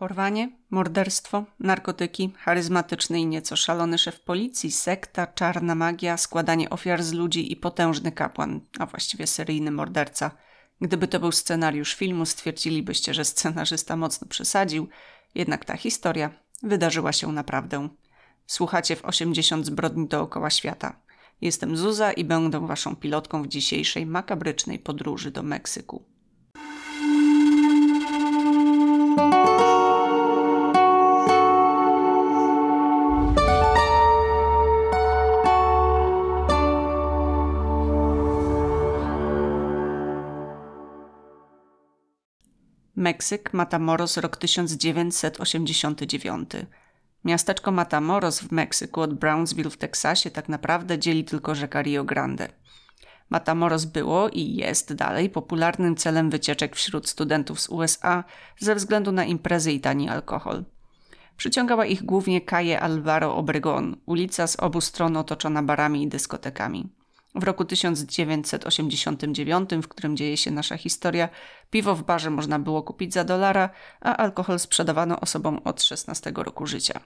Porwanie, morderstwo, narkotyki, charyzmatyczny i nieco szalony szef policji, sekta, czarna magia, składanie ofiar z ludzi i potężny kapłan, a właściwie seryjny morderca. Gdyby to był scenariusz filmu, stwierdzilibyście, że scenarzysta mocno przesadził, jednak ta historia wydarzyła się naprawdę. Słuchacie w 80 zbrodni dookoła świata. Jestem Zuza i będę waszą pilotką w dzisiejszej makabrycznej podróży do Meksyku. Meksyk, Matamoros, rok 1989. Miasteczko Matamoros w Meksyku od Brownsville w Teksasie tak naprawdę dzieli tylko rzeka Rio Grande. Matamoros było i jest dalej popularnym celem wycieczek wśród studentów z USA ze względu na imprezy i tani alkohol. Przyciągała ich głównie Calle Alvaro Obregón, ulica z obu stron otoczona barami i dyskotekami. W roku 1989, w którym dzieje się nasza historia, piwo w barze można było kupić za dolara, a alkohol sprzedawano osobom od 16 roku życia.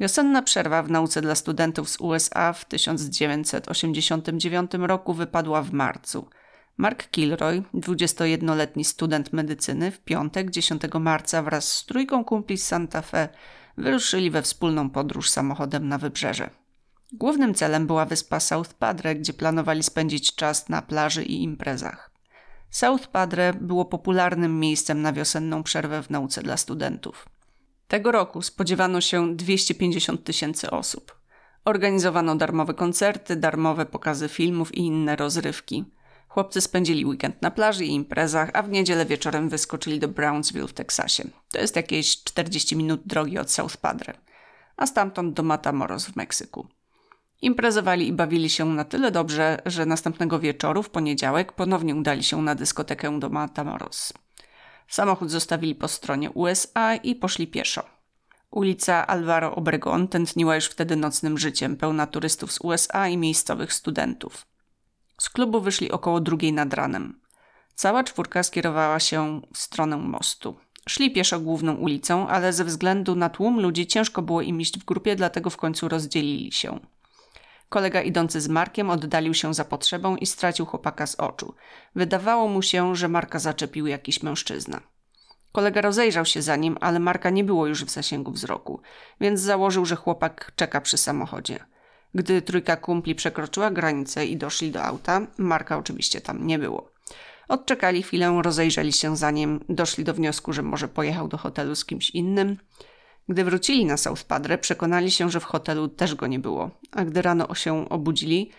Wiosenna przerwa w nauce dla studentów z USA w 1989 roku wypadła w marcu. Mark Kilroy, 21-letni student medycyny, w piątek 10 marca wraz z trójką kumpli z Santa Fe wyruszyli we wspólną podróż samochodem na wybrzeże. Głównym celem była wyspa South Padre, gdzie planowali spędzić czas na plaży i imprezach. South Padre było popularnym miejscem na wiosenną przerwę w nauce dla studentów. Tego roku spodziewano się 250 tysięcy osób. Organizowano darmowe koncerty, darmowe pokazy filmów i inne rozrywki. Chłopcy spędzili weekend na plaży i imprezach, a w niedzielę wieczorem wyskoczyli do Brownsville w Teksasie. To jest jakieś 40 minut drogi od South Padre, a stamtąd do Matamoros w Meksyku. Imprezowali i bawili się na tyle dobrze, że następnego wieczoru, w poniedziałek, ponownie udali się na dyskotekę do Matamoros. Samochód zostawili po stronie USA i poszli pieszo. Ulica Alvaro Obregón tętniła już wtedy nocnym życiem, pełna turystów z USA i miejscowych studentów. Z klubu wyszli około drugiej nad ranem. Cała czwórka skierowała się w stronę mostu. Szli pieszo główną ulicą, ale ze względu na tłum ludzi ciężko było im iść w grupie, dlatego w końcu rozdzielili się. Kolega idący z Markiem oddalił się za potrzebą i stracił chłopaka z oczu. Wydawało mu się, że Marka zaczepił jakiś mężczyzna. Kolega rozejrzał się za nim, ale Marka nie było już w zasięgu wzroku, więc założył, że chłopak czeka przy samochodzie. Gdy trójka kumpli przekroczyła granicę i doszli do auta, Marka oczywiście tam nie było. Odczekali chwilę, rozejrzeli się za nim, doszli do wniosku, że może pojechał do hotelu z kimś innym. Gdy wrócili na South Padre, przekonali się, że w hotelu też go nie było, a gdy rano się obudzili,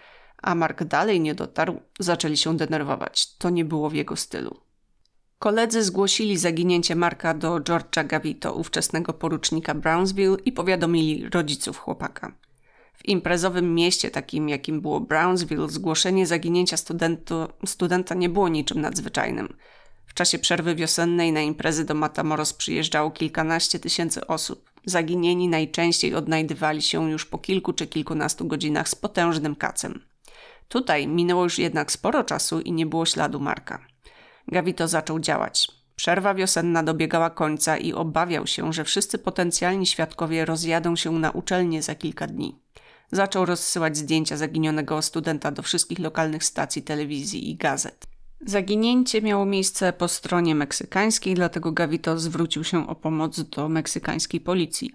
a Mark dalej nie dotarł, zaczęli się denerwować. To nie było w jego stylu. Koledzy zgłosili zaginięcie Marka do George'a Gavito, ówczesnego porucznika Brownsville i powiadomili rodziców chłopaka. W imprezowym mieście takim jakim było Brownsville zgłoszenie zaginięcia studenta nie było niczym nadzwyczajnym – czasie przerwy wiosennej na imprezy do Matamoros przyjeżdżało kilkanaście tysięcy osób. Zaginieni najczęściej odnajdywali się już po kilku czy kilkunastu godzinach z potężnym kacem. Tutaj minęło już jednak sporo czasu i nie było śladu Marka. Gavito zaczął działać. Przerwa wiosenna dobiegała końca i obawiał się, że wszyscy potencjalni świadkowie rozjadą się na uczelnię za kilka dni. Zaczął rozsyłać zdjęcia zaginionego studenta do wszystkich lokalnych stacji telewizji i gazet. Zaginięcie miało miejsce po stronie meksykańskiej, dlatego Gavito zwrócił się o pomoc do meksykańskiej policji.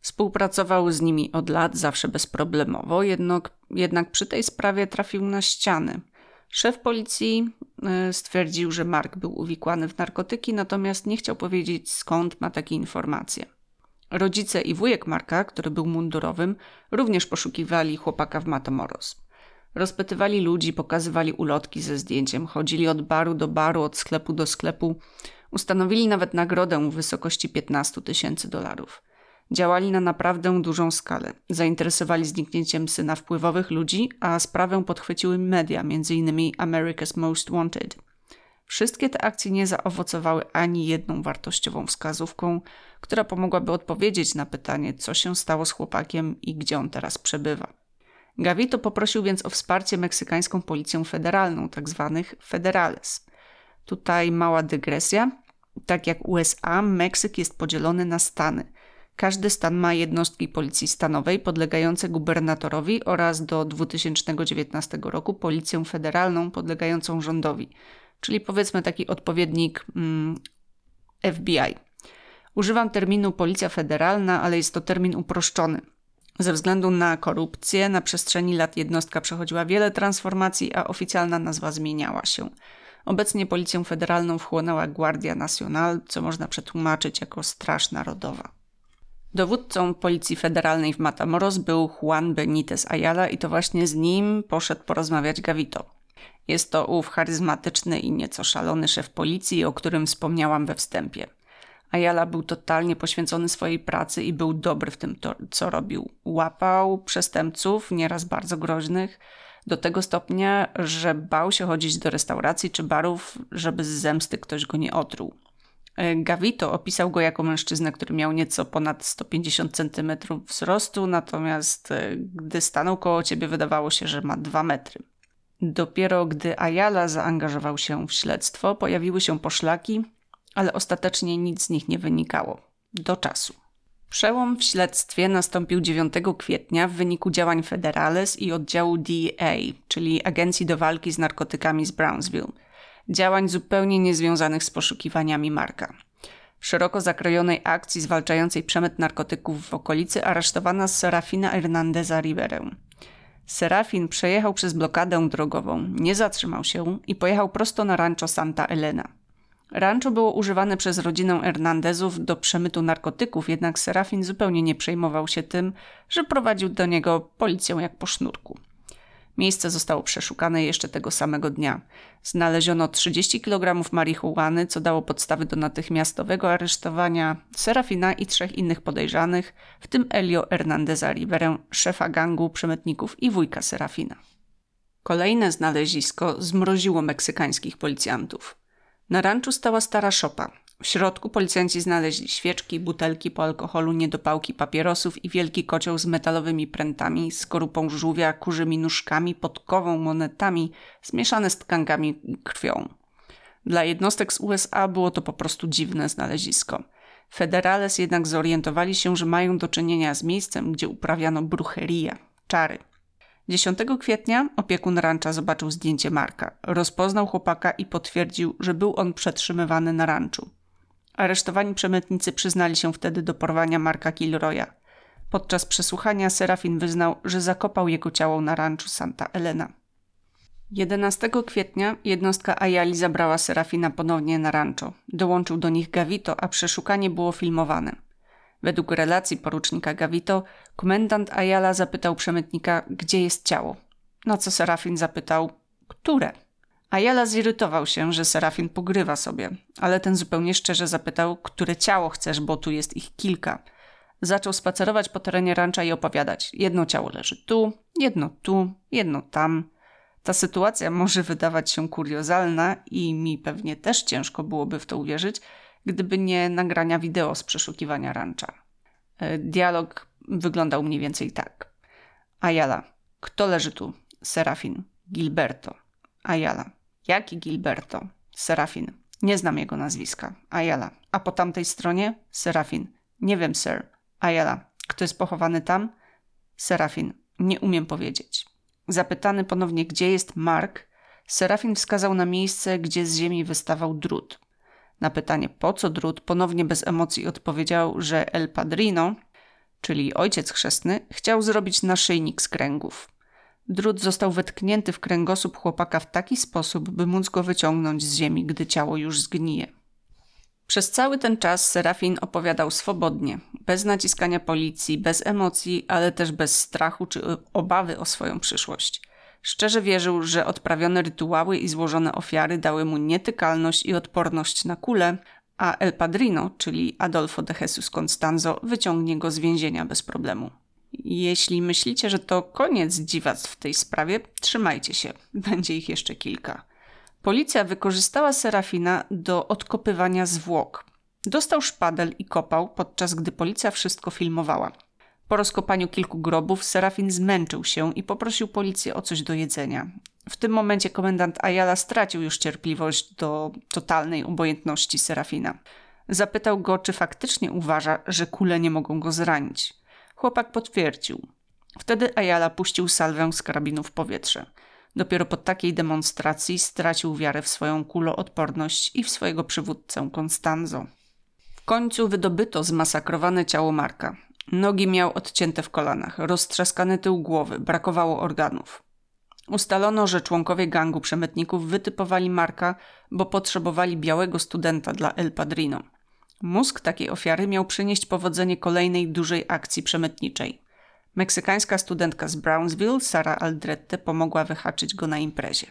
Współpracował z nimi od lat, zawsze bezproblemowo, jednak, jednak przy tej sprawie trafił na ściany. Szef policji e, stwierdził, że Mark był uwikłany w narkotyki, natomiast nie chciał powiedzieć skąd ma takie informacje. Rodzice i wujek Marka, który był mundurowym, również poszukiwali chłopaka w Matamoros. Rozpytywali ludzi, pokazywali ulotki ze zdjęciem, chodzili od baru do baru, od sklepu do sklepu. Ustanowili nawet nagrodę w wysokości 15 tysięcy dolarów. Działali na naprawdę dużą skalę. Zainteresowali zniknięciem syna wpływowych ludzi, a sprawę podchwyciły media, m.in. America's Most Wanted. Wszystkie te akcje nie zaowocowały ani jedną wartościową wskazówką, która pomogłaby odpowiedzieć na pytanie, co się stało z chłopakiem i gdzie on teraz przebywa. Gavito poprosił więc o wsparcie meksykańską policją federalną, tzw. Tak federales. Tutaj mała dygresja. Tak jak USA, Meksyk jest podzielony na stany. Każdy stan ma jednostki policji stanowej podlegające gubernatorowi oraz do 2019 roku policję federalną podlegającą rządowi, czyli powiedzmy taki odpowiednik mm, FBI. Używam terminu Policja Federalna, ale jest to termin uproszczony. Ze względu na korupcję na przestrzeni lat jednostka przechodziła wiele transformacji, a oficjalna nazwa zmieniała się. Obecnie Policję Federalną wchłonęła Guardia Nacional, co można przetłumaczyć jako Straż Narodowa. Dowódcą Policji Federalnej w Matamoros był Juan Benitez Ayala i to właśnie z nim poszedł porozmawiać Gavito. Jest to ów charyzmatyczny i nieco szalony szef policji, o którym wspomniałam we wstępie. Ayala był totalnie poświęcony swojej pracy i był dobry w tym, co robił. Łapał przestępców, nieraz bardzo groźnych, do tego stopnia, że bał się chodzić do restauracji czy barów, żeby z zemsty ktoś go nie otruł. E, Gavito opisał go jako mężczyznę, który miał nieco ponad 150 cm wzrostu, natomiast e, gdy stanął koło ciebie, wydawało się, że ma 2 metry. Dopiero gdy Ayala zaangażował się w śledztwo, pojawiły się poszlaki, ale ostatecznie nic z nich nie wynikało. Do czasu. Przełom w śledztwie nastąpił 9 kwietnia w wyniku działań Federales i oddziału DEA, czyli Agencji do Walki z Narkotykami z Brownsville. Działań zupełnie niezwiązanych z poszukiwaniami Marka. W szeroko zakrojonej akcji zwalczającej przemyt narkotyków w okolicy aresztowano Serafina Hernandeza Riverę. Serafin przejechał przez blokadę drogową, nie zatrzymał się i pojechał prosto na rancho Santa Elena. Rancho było używane przez rodzinę Hernandezów do przemytu narkotyków, jednak Serafin zupełnie nie przejmował się tym, że prowadził do niego policję jak po sznurku. Miejsce zostało przeszukane jeszcze tego samego dnia. Znaleziono 30 kg marihuany, co dało podstawy do natychmiastowego aresztowania Serafina i trzech innych podejrzanych, w tym Elio Hernandeza Riverę, szefa gangu przemytników i wujka Serafina. Kolejne znalezisko zmroziło meksykańskich policjantów. Na ranczu stała stara szopa. W środku policjanci znaleźli świeczki, butelki po alkoholu, niedopałki papierosów i wielki kocioł z metalowymi prętami, skorupą żółwia, kurzymi nóżkami, podkową, monetami, zmieszane z tkankami krwią. Dla jednostek z USA było to po prostu dziwne znalezisko. Federales jednak zorientowali się, że mają do czynienia z miejscem, gdzie uprawiano brucheria, czary. 10 kwietnia opiekun rancza zobaczył zdjęcie Marka. Rozpoznał chłopaka i potwierdził, że był on przetrzymywany na ranczu. Aresztowani przemytnicy przyznali się wtedy do porwania Marka Kilroya. Podczas przesłuchania Serafin wyznał, że zakopał jego ciało na ranczu Santa Elena. 11 kwietnia jednostka Ayali zabrała Serafina ponownie na rancho. Dołączył do nich Gavito, a przeszukanie było filmowane. Według relacji porucznika Gavito, komendant Ayala zapytał przemytnika, gdzie jest ciało. Na co Serafin zapytał, które? Ayala zirytował się, że Serafin pogrywa sobie, ale ten zupełnie szczerze zapytał, które ciało chcesz, bo tu jest ich kilka. Zaczął spacerować po terenie rancza i opowiadać. Jedno ciało leży tu, jedno tu, jedno tam. Ta sytuacja może wydawać się kuriozalna i mi pewnie też ciężko byłoby w to uwierzyć, gdyby nie nagrania wideo z przeszukiwania rancha. E, dialog wyglądał mniej więcej tak. Ayala. Kto leży tu? Serafin. Gilberto. Ayala. Jaki Gilberto? Serafin. Nie znam jego nazwiska. Ayala. A po tamtej stronie? Serafin. Nie wiem, sir. Ayala. Kto jest pochowany tam? Serafin. Nie umiem powiedzieć. Zapytany ponownie, gdzie jest Mark, Serafin wskazał na miejsce, gdzie z ziemi wystawał drut. Na pytanie po co drut, ponownie bez emocji odpowiedział, że El Padrino, czyli ojciec chrzestny, chciał zrobić naszyjnik z kręgów. Drut został wetknięty w kręgosłup chłopaka w taki sposób, by móc go wyciągnąć z ziemi, gdy ciało już zgnije. Przez cały ten czas Serafin opowiadał swobodnie, bez naciskania policji, bez emocji, ale też bez strachu czy obawy o swoją przyszłość. Szczerze wierzył, że odprawione rytuały i złożone ofiary dały mu nietykalność i odporność na kulę, a El Padrino, czyli Adolfo de Jesus Constanzo, wyciągnie go z więzienia bez problemu. Jeśli myślicie, że to koniec dziwactw w tej sprawie, trzymajcie się, będzie ich jeszcze kilka. Policja wykorzystała Serafina do odkopywania zwłok. Dostał szpadel i kopał, podczas gdy policja wszystko filmowała. Po rozkopaniu kilku grobów Serafin zmęczył się i poprosił policję o coś do jedzenia. W tym momencie komendant Ayala stracił już cierpliwość do totalnej obojętności Serafina. Zapytał go, czy faktycznie uważa, że kule nie mogą go zranić. Chłopak potwierdził. Wtedy Ayala puścił salwę z karabinu w powietrze. Dopiero po takiej demonstracji stracił wiarę w swoją kuloodporność i w swojego przywódcę Constanzo. W końcu wydobyto zmasakrowane ciało Marka. Nogi miał odcięte w kolanach, roztrzaskany tył głowy, brakowało organów. Ustalono, że członkowie gangu przemytników wytypowali Marka, bo potrzebowali białego studenta dla El Padrino. Mózg takiej ofiary miał przynieść powodzenie kolejnej dużej akcji przemytniczej. Meksykańska studentka z Brownsville, Sara Aldrette, pomogła wyhaczyć go na imprezie.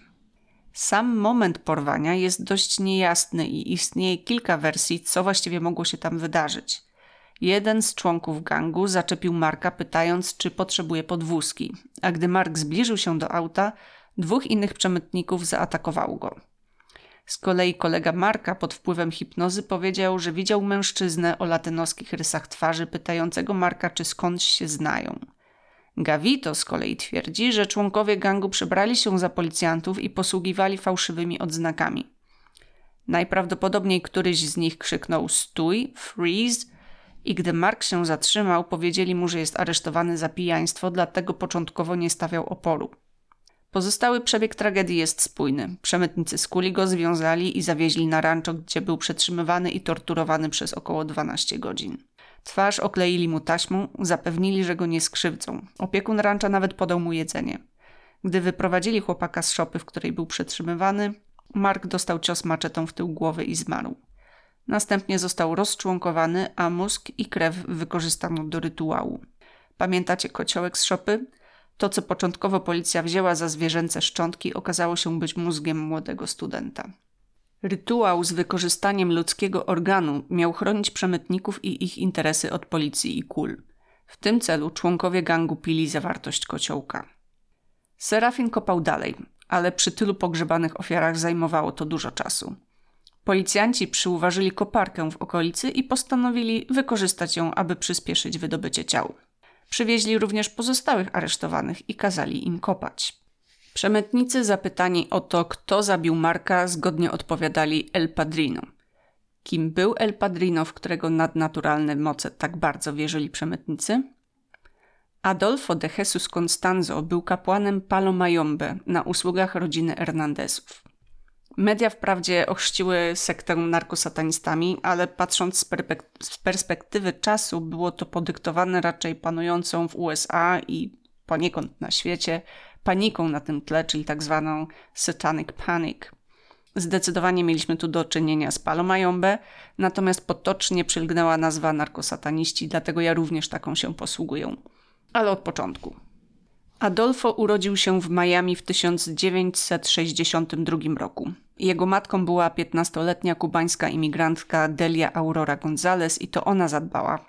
Sam moment porwania jest dość niejasny i istnieje kilka wersji, co właściwie mogło się tam wydarzyć. Jeden z członków gangu zaczepił Marka, pytając, czy potrzebuje podwózki, a gdy Mark zbliżył się do auta, dwóch innych przemytników zaatakowało go. Z kolei kolega Marka pod wpływem hipnozy powiedział, że widział mężczyznę o latynoskich rysach twarzy, pytającego Marka, czy skądś się znają. Gavito z kolei twierdzi, że członkowie gangu przebrali się za policjantów i posługiwali fałszywymi odznakami. Najprawdopodobniej któryś z nich krzyknął stój, freeze i gdy Mark się zatrzymał, powiedzieli mu, że jest aresztowany za pijaństwo, dlatego początkowo nie stawiał oporu. Pozostały przebieg tragedii jest spójny. Przemytnicy skuli go, związali i zawieźli na rancho, gdzie był przetrzymywany i torturowany przez około 12 godzin. Twarz okleili mu taśmą, zapewnili, że go nie skrzywdzą. Opiekun rancha nawet podał mu jedzenie. Gdy wyprowadzili chłopaka z szopy, w której był przetrzymywany, Mark dostał cios maczetą w tył głowy i zmarł. Następnie został rozczłonkowany, a mózg i krew wykorzystano do rytuału. Pamiętacie kociołek z szopy? To, co początkowo policja wzięła za zwierzęce szczątki, okazało się być mózgiem młodego studenta. Rytuał z wykorzystaniem ludzkiego organu miał chronić przemytników i ich interesy od policji i kul. W tym celu członkowie gangu pili zawartość kociołka. Serafin kopał dalej, ale przy tylu pogrzebanych ofiarach zajmowało to dużo czasu. Policjanci przyuważyli koparkę w okolicy i postanowili wykorzystać ją, aby przyspieszyć wydobycie ciał. Przywieźli również pozostałych aresztowanych i kazali im kopać. Przemytnicy zapytani o to, kto zabił Marka, zgodnie odpowiadali El Padrino. Kim był El Padrino, w którego nadnaturalne moce tak bardzo wierzyli przemytnicy? Adolfo de Jesus Constanzo był kapłanem Palo Mayombe na usługach rodziny Hernandezów. Media wprawdzie ochrzciły sektę narkosatanistami, ale patrząc z, perspektywy czasu, było to podyktowane raczej panującą w USA i poniekąd na świecie paniką na tym tle, czyli tak zwaną satanic panic. Zdecydowanie mieliśmy tu do czynienia z Palomajombe, natomiast potocznie przylgnęła nazwa narkosataniści, dlatego ja również taką się posługuję. Ale od początku. Adolfo urodził się w Miami w 1962 roku. Jego matką była 15-letnia kubańska imigrantka Delia Aurora González i to ona zadbała,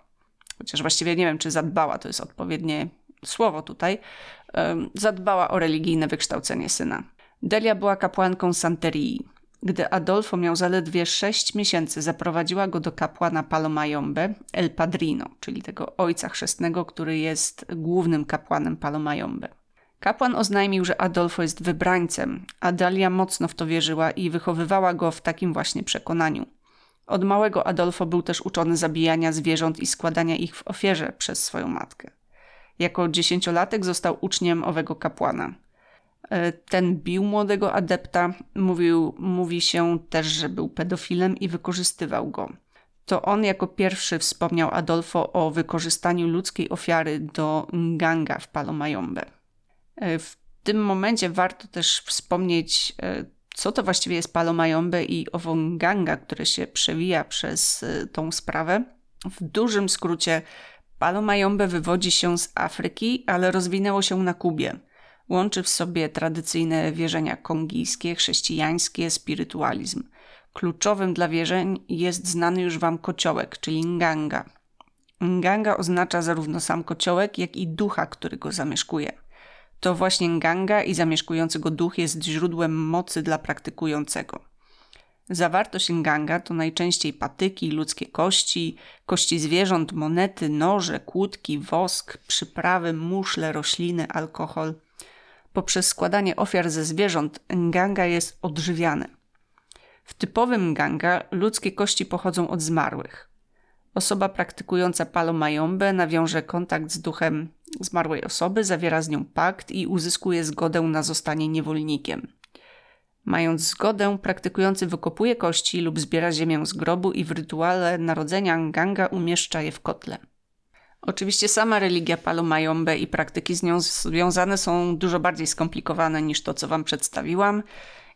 chociaż właściwie nie wiem, czy zadbała, to jest odpowiednie słowo tutaj, zadbała o religijne wykształcenie syna. Delia była kapłanką Santerii. Gdy Adolfo miał zaledwie sześć miesięcy, zaprowadziła go do kapłana Palomayombe, El Padrino, czyli tego ojca chrzestnego, który jest głównym kapłanem Palomayombe. Kapłan oznajmił, że Adolfo jest wybrańcem, a Dalia mocno w to wierzyła i wychowywała go w takim właśnie przekonaniu. Od małego Adolfo był też uczony zabijania zwierząt i składania ich w ofierze przez swoją matkę. Jako dziesięciolatek został uczniem owego kapłana. E, ten bił młodego adepta, mówił, mówi się też, że był pedofilem i wykorzystywał go. To on jako pierwszy wspomniał Adolfo o wykorzystaniu ludzkiej ofiary do Nganga w Palomayombe. E, w tym momencie warto też wspomnieć, e, co to właściwie jest Palomayombe i owo Nganga, które się przewija przez tą sprawę. W dużym skrócie Mayombe wywodzi się z Afryki, ale rozwinęło się na Kubie. Łączy w sobie tradycyjne wierzenia kongijskie, chrześcijańskie, spirytualizm. Kluczowym dla wierzeń jest znany już wam kociołek, czyli nganga. Nganga oznacza zarówno sam kociołek, jak i ducha, który go zamieszkuje. To właśnie nganga i zamieszkujący go duch jest źródłem mocy dla praktykującego. Zawartość nganga to najczęściej patyki, ludzkie kości, kości zwierząt, monety, noże, kłódki, wosk, przyprawy, muszle, rośliny, alkohol. Poprzez składanie ofiar ze zwierząt nganga jest odżywiany. W typowym nganga ludzkie kości pochodzą od zmarłych. Osoba praktykująca palomajombę nawiąże kontakt z duchem zmarłej osoby, zawiera z nią pakt i uzyskuje zgodę na zostanie niewolnikiem. Mając zgodę, praktykujący wykopuje kości lub zbiera ziemię z grobu i w rytuale narodzenia Nganga umieszcza je w kotle. Oczywiście sama religia Palomayombe i praktyki z nią związane są dużo bardziej skomplikowane niż to, co Wam przedstawiłam.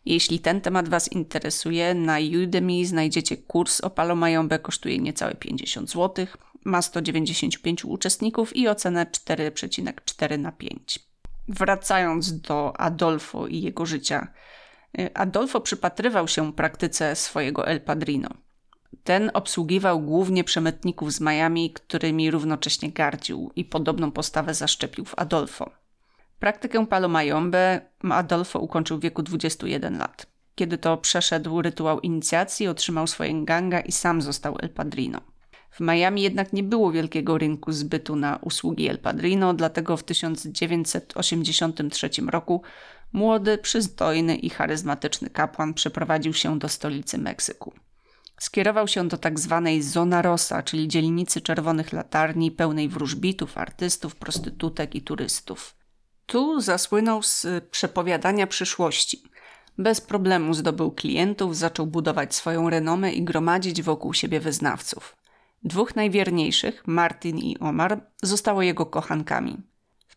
Jeśli ten temat Was interesuje, na Udemy znajdziecie kurs o Palomayombe, kosztuje niecałe 50 zł, ma 195 uczestników i ocenę 4,4 na 5. Wracając do Adolfo i jego życia – Y, Adolfo przypatrywał się praktyce swojego El Padrino. Ten obsługiwał głównie przemytników z Miami, którymi równocześnie gardził i podobną postawę zaszczepił w Adolfo. Praktykę Palomayombe Adolfo ukończył w wieku 21 lat. Kiedy to przeszedł rytuał inicjacji, otrzymał swoje ganga i sam został El Padrino. W Miami jednak nie było wielkiego rynku zbytu na usługi El Padrino, dlatego w 1983 roku młody, przystojny i charyzmatyczny kapłan przeprowadził się do stolicy Meksyku. Skierował się do tak zwanej Zona Rosa, czyli dzielnicy czerwonych latarni pełnej wróżbitów, artystów, prostytutek i turystów. Tu zasłynął z przepowiadania przyszłości. Bez problemu zdobył klientów, zaczął budować swoją renomę i gromadzić wokół siebie wyznawców. Dwóch najwierniejszych, Martin i Omar, zostało jego kochankami.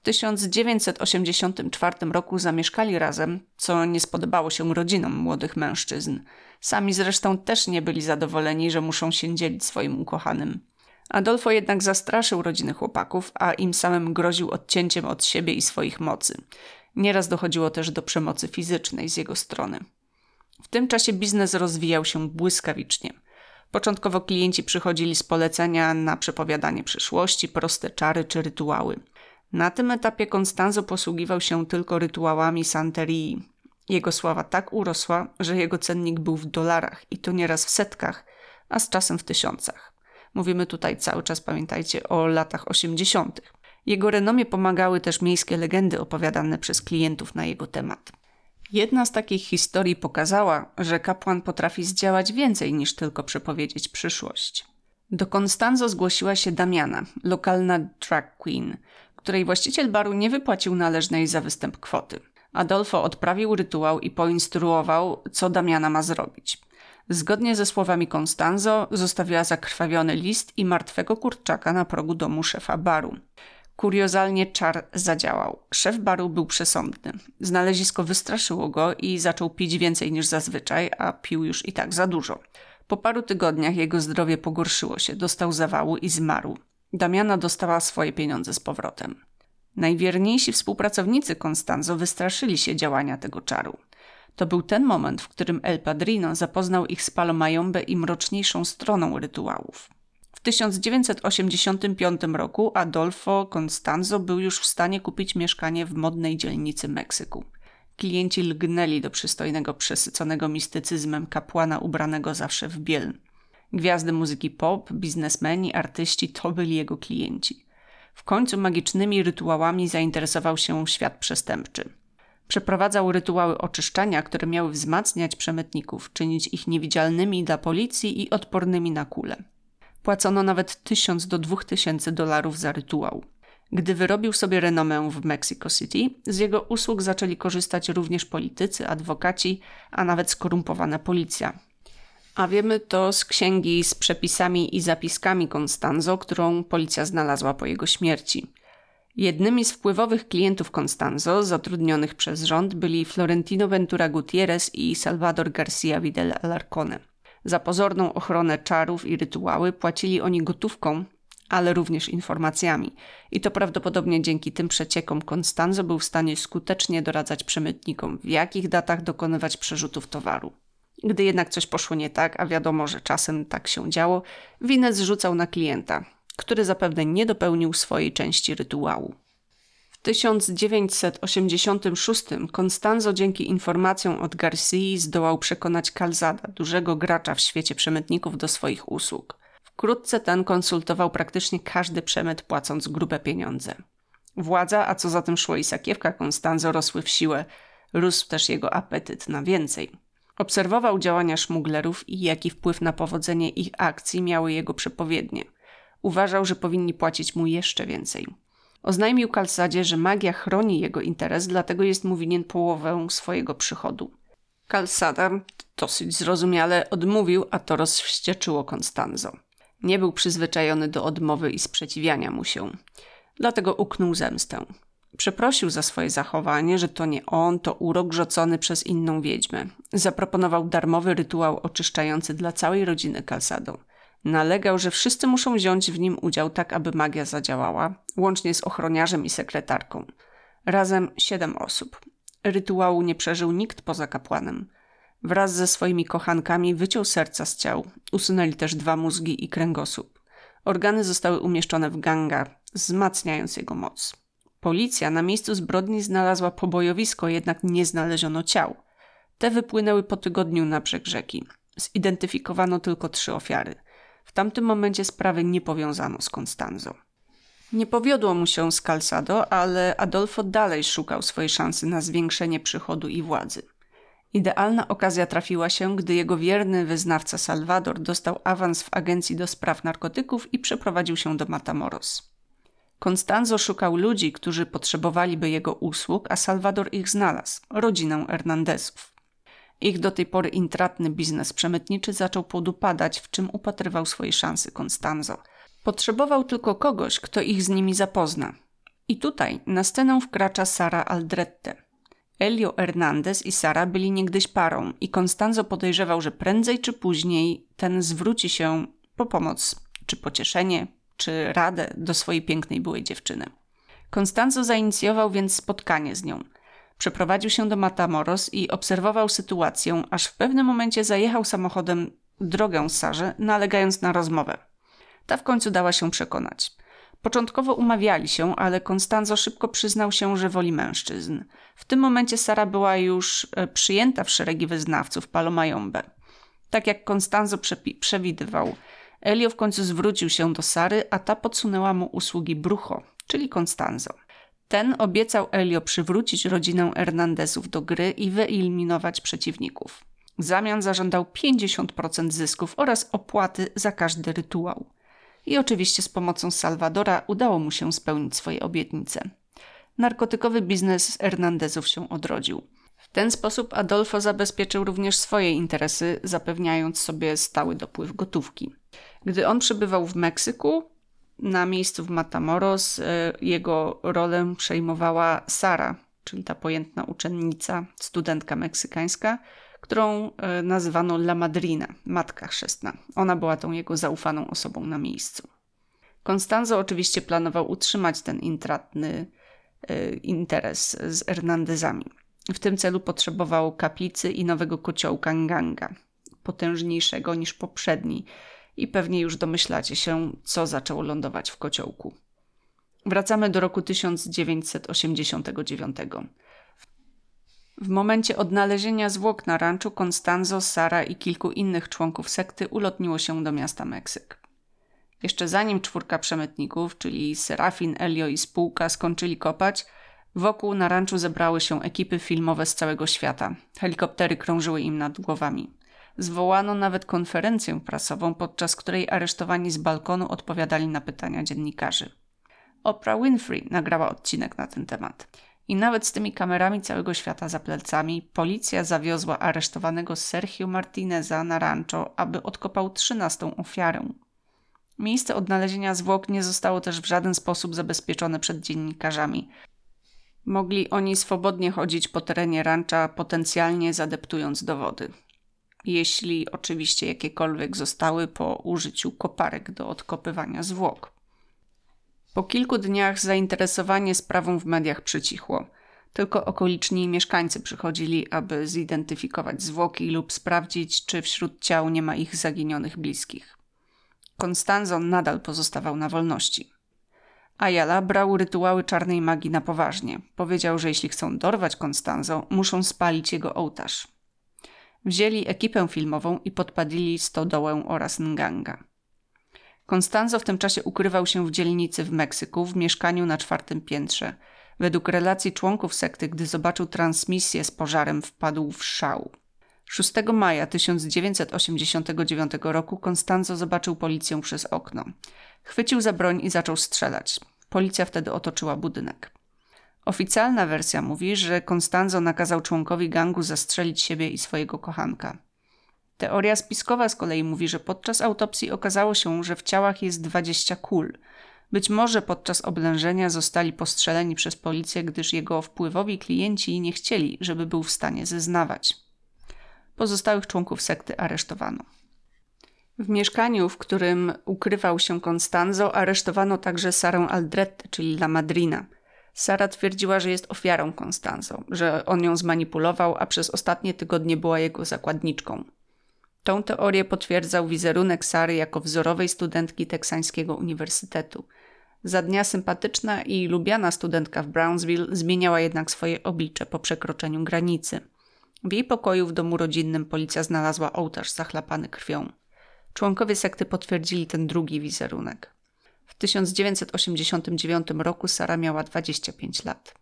1984 roku zamieszkali razem, co nie spodobało się rodzinom młodych mężczyzn. Sami zresztą też nie byli zadowoleni, że muszą się dzielić swoim ukochanym. Adolfo jednak zastraszył rodziny chłopaków, a im samym groził odcięciem od siebie i swoich mocy. Nieraz dochodziło też do przemocy fizycznej z jego strony. W tym czasie biznes rozwijał się błyskawicznie. Początkowo klienci przychodzili z polecenia na przepowiadanie przyszłości, proste czary czy rytuały. Na tym etapie Constanzo posługiwał się tylko rytuałami Santerii. Jego sława tak urosła, że jego cennik był w dolarach i to nieraz w setkach, a z czasem w tysiącach. Mówimy tutaj cały czas, pamiętajcie, o latach 80. Jego renomie pomagały też miejskie legendy opowiadane przez klientów na jego temat. Jedna z takich historii pokazała, że kapłan potrafi zdziałać więcej niż tylko przepowiedzieć przyszłość. Do Constanzo zgłosiła się Damiana, lokalna drag queen – której właściciel baru nie wypłacił należnej za występ kwoty. Adolfo odprawił rytuał i poinstruował, co Damiana ma zrobić. Zgodnie ze słowami Constanzo zostawiła zakrwawiony list i martwego kurczaka na progu domu szefa baru. Kuriozalnie czar zadziałał. Szef baru był przesądny. Znalezisko wystraszyło go i zaczął pić więcej niż zazwyczaj, a pił już i tak za dużo. Po paru tygodniach jego zdrowie pogorszyło się, dostał zawału i zmarł. Damiana dostała swoje pieniądze z powrotem. Najwierniejsi współpracownicy Constanzo wystraszyli się działania tego czaru. To był ten moment, w którym El Padrino zapoznał ich z Palomayombe i mroczniejszą stroną rytuałów. W 1985 roku Adolfo Constanzo był już w stanie kupić mieszkanie w modnej dzielnicy Meksyku. Klienci lgnęli do przystojnego, przesyconego mistycyzmem kapłana ubranego zawsze w biel. Gwiazdy muzyki pop, biznesmeni, artyści to byli jego klienci. W końcu magicznymi rytuałami zainteresował się świat przestępczy. Przeprowadzał rytuały oczyszczania, które miały wzmacniać przemytników, czynić ich niewidzialnymi dla policji i odpornymi na kule. Płacono nawet tysiąc do dwóch tysięcy dolarów za rytuał. Gdy wyrobił sobie renomę w Mexico City, z jego usług zaczęli korzystać również politycy, adwokaci, a nawet skorumpowana policja, a wiemy to z księgi z przepisami i zapiskami Constanzo, którą policja znalazła po jego śmierci. Jednymi z wpływowych klientów Constanzo, zatrudnionych przez rząd, byli Florentino Ventura Gutierrez i Salvador Garcia Vidal Alarcone. Za pozorną ochronę czarów i rytuały płacili oni gotówką, ale również informacjami. I to prawdopodobnie dzięki tym przeciekom Constanzo był w stanie skutecznie doradzać przemytnikom, w jakich datach dokonywać przerzutów towaru. Gdy jednak coś poszło nie tak, a wiadomo, że czasem tak się działo, winę zrzucał na klienta, który zapewne nie dopełnił swojej części rytuału. W 1986 Constanzo dzięki informacjom od Garcii zdołał przekonać Calzada, dużego gracza w świecie przemytników, do swoich usług. Wkrótce ten konsultował praktycznie każdy przemyt, płacąc grube pieniądze. Władza, a co za tym szło i sakiewka Konstanzo rosły w siłę. Rósł też jego apetyt na więcej. Obserwował działania szmuglerów i jaki wpływ na powodzenie ich akcji miały jego przepowiednie. Uważał, że powinni płacić mu jeszcze więcej. Oznajmił Kalsadzie, że magia chroni jego interes, dlatego jest mu winien połowę swojego przychodu. Kalsada dosyć zrozumiale odmówił, a to rozwścieczyło Konstanzo. Nie był przyzwyczajony do odmowy i sprzeciwiania mu się. Dlatego uknął zemstę. Przeprosił za swoje zachowanie, że to nie on, to urok rzucony przez inną wiedźmę. Zaproponował darmowy rytuał oczyszczający dla całej rodziny Kalsado. Nalegał, że wszyscy muszą wziąć w nim udział tak, aby magia zadziałała, łącznie z ochroniarzem i sekretarką. Razem siedem osób. Rytuału nie przeżył nikt poza kapłanem. Wraz ze swoimi kochankami wyciął serca z ciał. Usunęli też dwa mózgi i kręgosłup. Organy zostały umieszczone w ganga, wzmacniając jego moc. Policja na miejscu zbrodni znalazła pobojowisko, jednak nie znaleziono ciał. Te wypłynęły po tygodniu na brzeg rzeki. Zidentyfikowano tylko trzy ofiary. W tamtym momencie sprawy nie powiązano z Constanzo. Nie powiodło mu się z Calzado, ale Adolfo dalej szukał swojej szansy na zwiększenie przychodu i władzy. Idealna okazja trafiła się, gdy jego wierny wyznawca Salvador dostał awans w agencji do spraw narkotyków i przeprowadził się do Matamoros. Constanzo szukał ludzi, którzy potrzebowaliby jego usług, a Salvador ich znalazł rodzinę Hernandezów. Ich do tej pory intratny biznes przemytniczy zaczął podupadać, w czym upatrywał swojej szansy Constanzo. Potrzebował tylko kogoś, kto ich z nimi zapozna. I tutaj na scenę wkracza Sara Aldrette. Elio Hernandez i Sara byli niegdyś parą i Constanzo podejrzewał, że prędzej czy później ten zwróci się po pomoc, czy pocieszenie, czy radę do swojej pięknej byłej dziewczyny. Constanzo zainicjował więc spotkanie z nią – Przeprowadził się do Matamoros i obserwował sytuację, aż w pewnym momencie zajechał samochodem drogę Sarze, nalegając na rozmowę. Ta w końcu dała się przekonać. Początkowo umawiali się, ale Konstanzo szybko przyznał się, że woli mężczyzn. W tym momencie Sara była już e, przyjęta w szeregi wyznawców Palomajombe. Tak jak Konstanzo przewidywał, Elio w końcu zwrócił się do Sary, a ta podsunęła mu usługi Brucho, czyli Konstanzo. Ten obiecał Elio przywrócić rodzinę Hernandezów do gry i wyeliminować przeciwników. W zamian zażądał 50% zysków oraz opłaty za każdy rytuał. I oczywiście z pomocą Salwadora udało mu się spełnić swoje obietnice. Narkotykowy biznes Hernandezów się odrodził. W ten sposób Adolfo zabezpieczył również swoje interesy, zapewniając sobie stały dopływ gotówki. Gdy on przebywał w Meksyku, na miejscu w Matamoros e, jego rolę przejmowała Sara, czyli ta pojętna uczennica, studentka meksykańska, którą e, nazywano La Madrina, matka chrzestna. Ona była tą jego zaufaną osobą na miejscu. Constanzo oczywiście planował utrzymać ten intratny e, interes z Hernandezami. W tym celu potrzebował kaplicy i nowego kociołka Nganga, potężniejszego niż poprzedni, i pewnie już domyślacie się, co zaczęło lądować w kociołku. Wracamy do roku 1989. W momencie odnalezienia zwłok na ranczu Constanzo, Sara i kilku innych członków sekty ulotniło się do miasta Meksyk. Jeszcze zanim czwórka przemytników, czyli Serafin, Elio i spółka skończyli kopać, wokół na ranczu zebrały się ekipy filmowe z całego świata. Helikoptery krążyły im nad głowami. Zwołano nawet konferencję prasową, podczas której aresztowani z balkonu odpowiadali na pytania dziennikarzy. Oprah Winfrey nagrała odcinek na ten temat. I nawet z tymi kamerami całego świata za plecami, policja zawiozła aresztowanego Sergio Martineza na rancho, aby odkopał trzynastą ofiarę. Miejsce odnalezienia zwłok nie zostało też w żaden sposób zabezpieczone przed dziennikarzami. Mogli oni swobodnie chodzić po terenie rancha, potencjalnie zadeptując dowody jeśli oczywiście jakiekolwiek zostały po użyciu koparek do odkopywania zwłok. Po kilku dniach zainteresowanie sprawą w mediach przycichło. Tylko okoliczni mieszkańcy przychodzili, aby zidentyfikować zwłoki lub sprawdzić, czy wśród ciał nie ma ich zaginionych bliskich. Konstanzo nadal pozostawał na wolności. Ayala brał rytuały czarnej magii na poważnie. Powiedział, że jeśli chcą dorwać Konstanzo, muszą spalić jego ołtarz. Wzięli ekipę filmową i podpadli stodołę oraz Nganga. Constanzo w tym czasie ukrywał się w dzielnicy w Meksyku w mieszkaniu na czwartym piętrze. Według relacji członków sekty, gdy zobaczył transmisję z pożarem, wpadł w szał. 6 maja 1989 roku Constanzo zobaczył policję przez okno. Chwycił za broń i zaczął strzelać. Policja wtedy otoczyła budynek. Oficjalna wersja mówi, że Constanzo nakazał członkowi gangu zastrzelić siebie i swojego kochanka. Teoria spiskowa z kolei mówi, że podczas autopsji okazało się, że w ciałach jest 20 kul. Być może podczas oblężenia zostali postrzeleni przez policję, gdyż jego wpływowi klienci nie chcieli, żeby był w stanie zeznawać. Pozostałych członków sekty aresztowano. W mieszkaniu, w którym ukrywał się Constanzo, aresztowano także Sarę Aldrette, czyli La Madrina. Sara twierdziła, że jest ofiarą Constanzo, że on ją zmanipulował, a przez ostatnie tygodnie była jego zakładniczką. Tą teorię potwierdzał wizerunek Sary jako wzorowej studentki teksańskiego uniwersytetu. Za dnia sympatyczna i lubiana studentka w Brownsville zmieniała jednak swoje oblicze po przekroczeniu granicy. W jej pokoju w domu rodzinnym policja znalazła ołtarz zachlapany krwią. Członkowie sekty potwierdzili ten drugi wizerunek. W 1989 roku Sara miała 25 lat.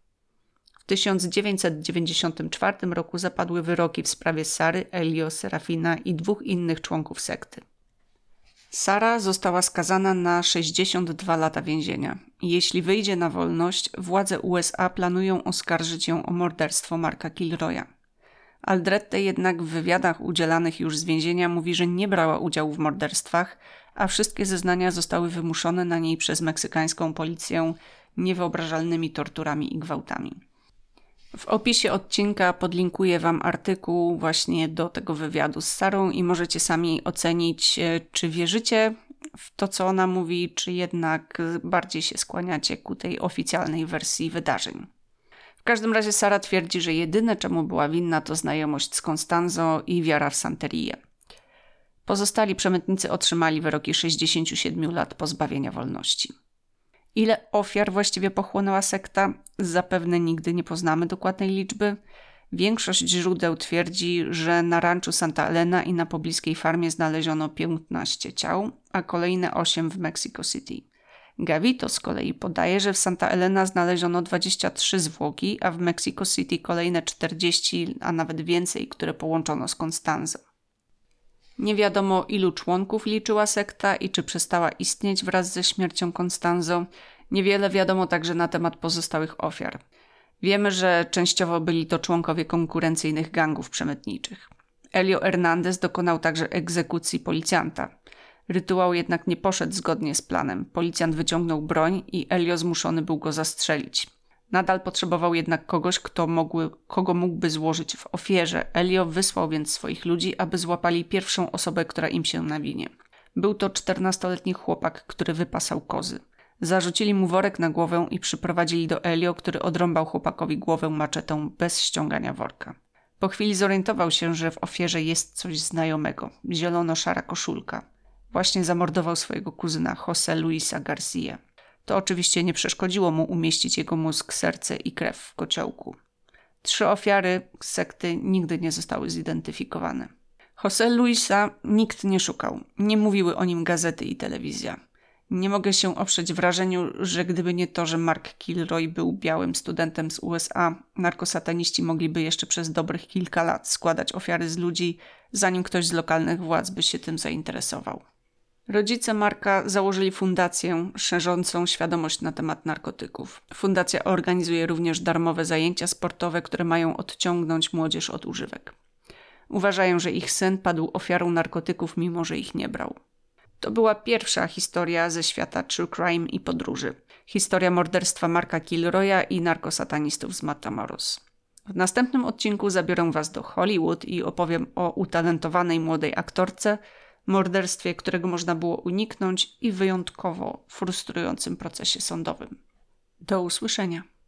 W 1994 roku zapadły wyroki w sprawie Sary, Elio, Serafina i dwóch innych członków sekty. Sara została skazana na 62 lata więzienia. Jeśli wyjdzie na wolność, władze USA planują oskarżyć ją o morderstwo Marka Kilroya. Aldrette jednak w wywiadach udzielanych już z więzienia mówi, że nie brała udziału w morderstwach, a wszystkie zeznania zostały wymuszone na niej przez meksykańską policję niewyobrażalnymi torturami i gwałtami. W opisie odcinka podlinkuję Wam artykuł właśnie do tego wywiadu z Sarą i możecie sami ocenić, e, czy wierzycie w to, co ona mówi, czy jednak bardziej się skłaniacie ku tej oficjalnej wersji wydarzeń. W każdym razie Sara twierdzi, że jedyne czemu była winna to znajomość z Constanzo i wiara w Santerię. Pozostali przemytnicy otrzymali wyroki 67 lat pozbawienia wolności. Ile ofiar właściwie pochłonęła sekta? Zapewne nigdy nie poznamy dokładnej liczby. Większość źródeł twierdzi, że na ranczu Santa Elena i na pobliskiej farmie znaleziono 15 ciał, a kolejne 8 w Mexico City. Gavito z kolei podaje, że w Santa Elena znaleziono 23 zwłoki, a w Mexico City kolejne 40, a nawet więcej, które połączono z Constanzo. Nie wiadomo, ilu członków liczyła sekta i czy przestała istnieć wraz ze śmiercią Constanzo. Niewiele wiadomo także na temat pozostałych ofiar. Wiemy, że częściowo byli to członkowie konkurencyjnych gangów przemytniczych. Elio Hernandez dokonał także egzekucji policjanta. Rytuał jednak nie poszedł zgodnie z planem. Policjant wyciągnął broń i Elio zmuszony był go zastrzelić. Nadal potrzebował jednak kogoś, kto mogły, kogo mógłby złożyć w ofierze. Elio wysłał więc swoich ludzi, aby złapali pierwszą osobę, która im się nawinie. Był to czternastoletni chłopak, który wypasał kozy. Zarzucili mu worek na głowę i przyprowadzili do Elio, który odrąbał chłopakowi głowę maczetą bez ściągania worka. Po chwili zorientował się, że w ofierze jest coś znajomego. Zielono-szara koszulka. Właśnie zamordował swojego kuzyna Jose Luisa Garcia. To oczywiście nie przeszkodziło mu umieścić jego mózg, serce i krew w kociołku. Trzy ofiary sekty nigdy nie zostały zidentyfikowane. Jose Luisa nikt nie szukał. Nie mówiły o nim gazety i telewizja. Nie mogę się oprzeć wrażeniu, że gdyby nie to, że Mark Kilroy był białym studentem z USA, narkosataniści mogliby jeszcze przez dobrych kilka lat składać ofiary z ludzi, zanim ktoś z lokalnych władz by się tym zainteresował. Rodzice Marka założyli fundację szerzącą świadomość na temat narkotyków. Fundacja organizuje również darmowe zajęcia sportowe, które mają odciągnąć młodzież od używek. Uważają, że ich syn padł ofiarą narkotyków, mimo że ich nie brał. To była pierwsza historia ze świata true crime i podróży. Historia morderstwa Marka Kilroya i narkosatanistów z Matamoros. W następnym odcinku zabiorę Was do Hollywood i opowiem o utalentowanej młodej aktorce, morderstwie, którego można było uniknąć i wyjątkowo frustrującym procesie sądowym. Do usłyszenia.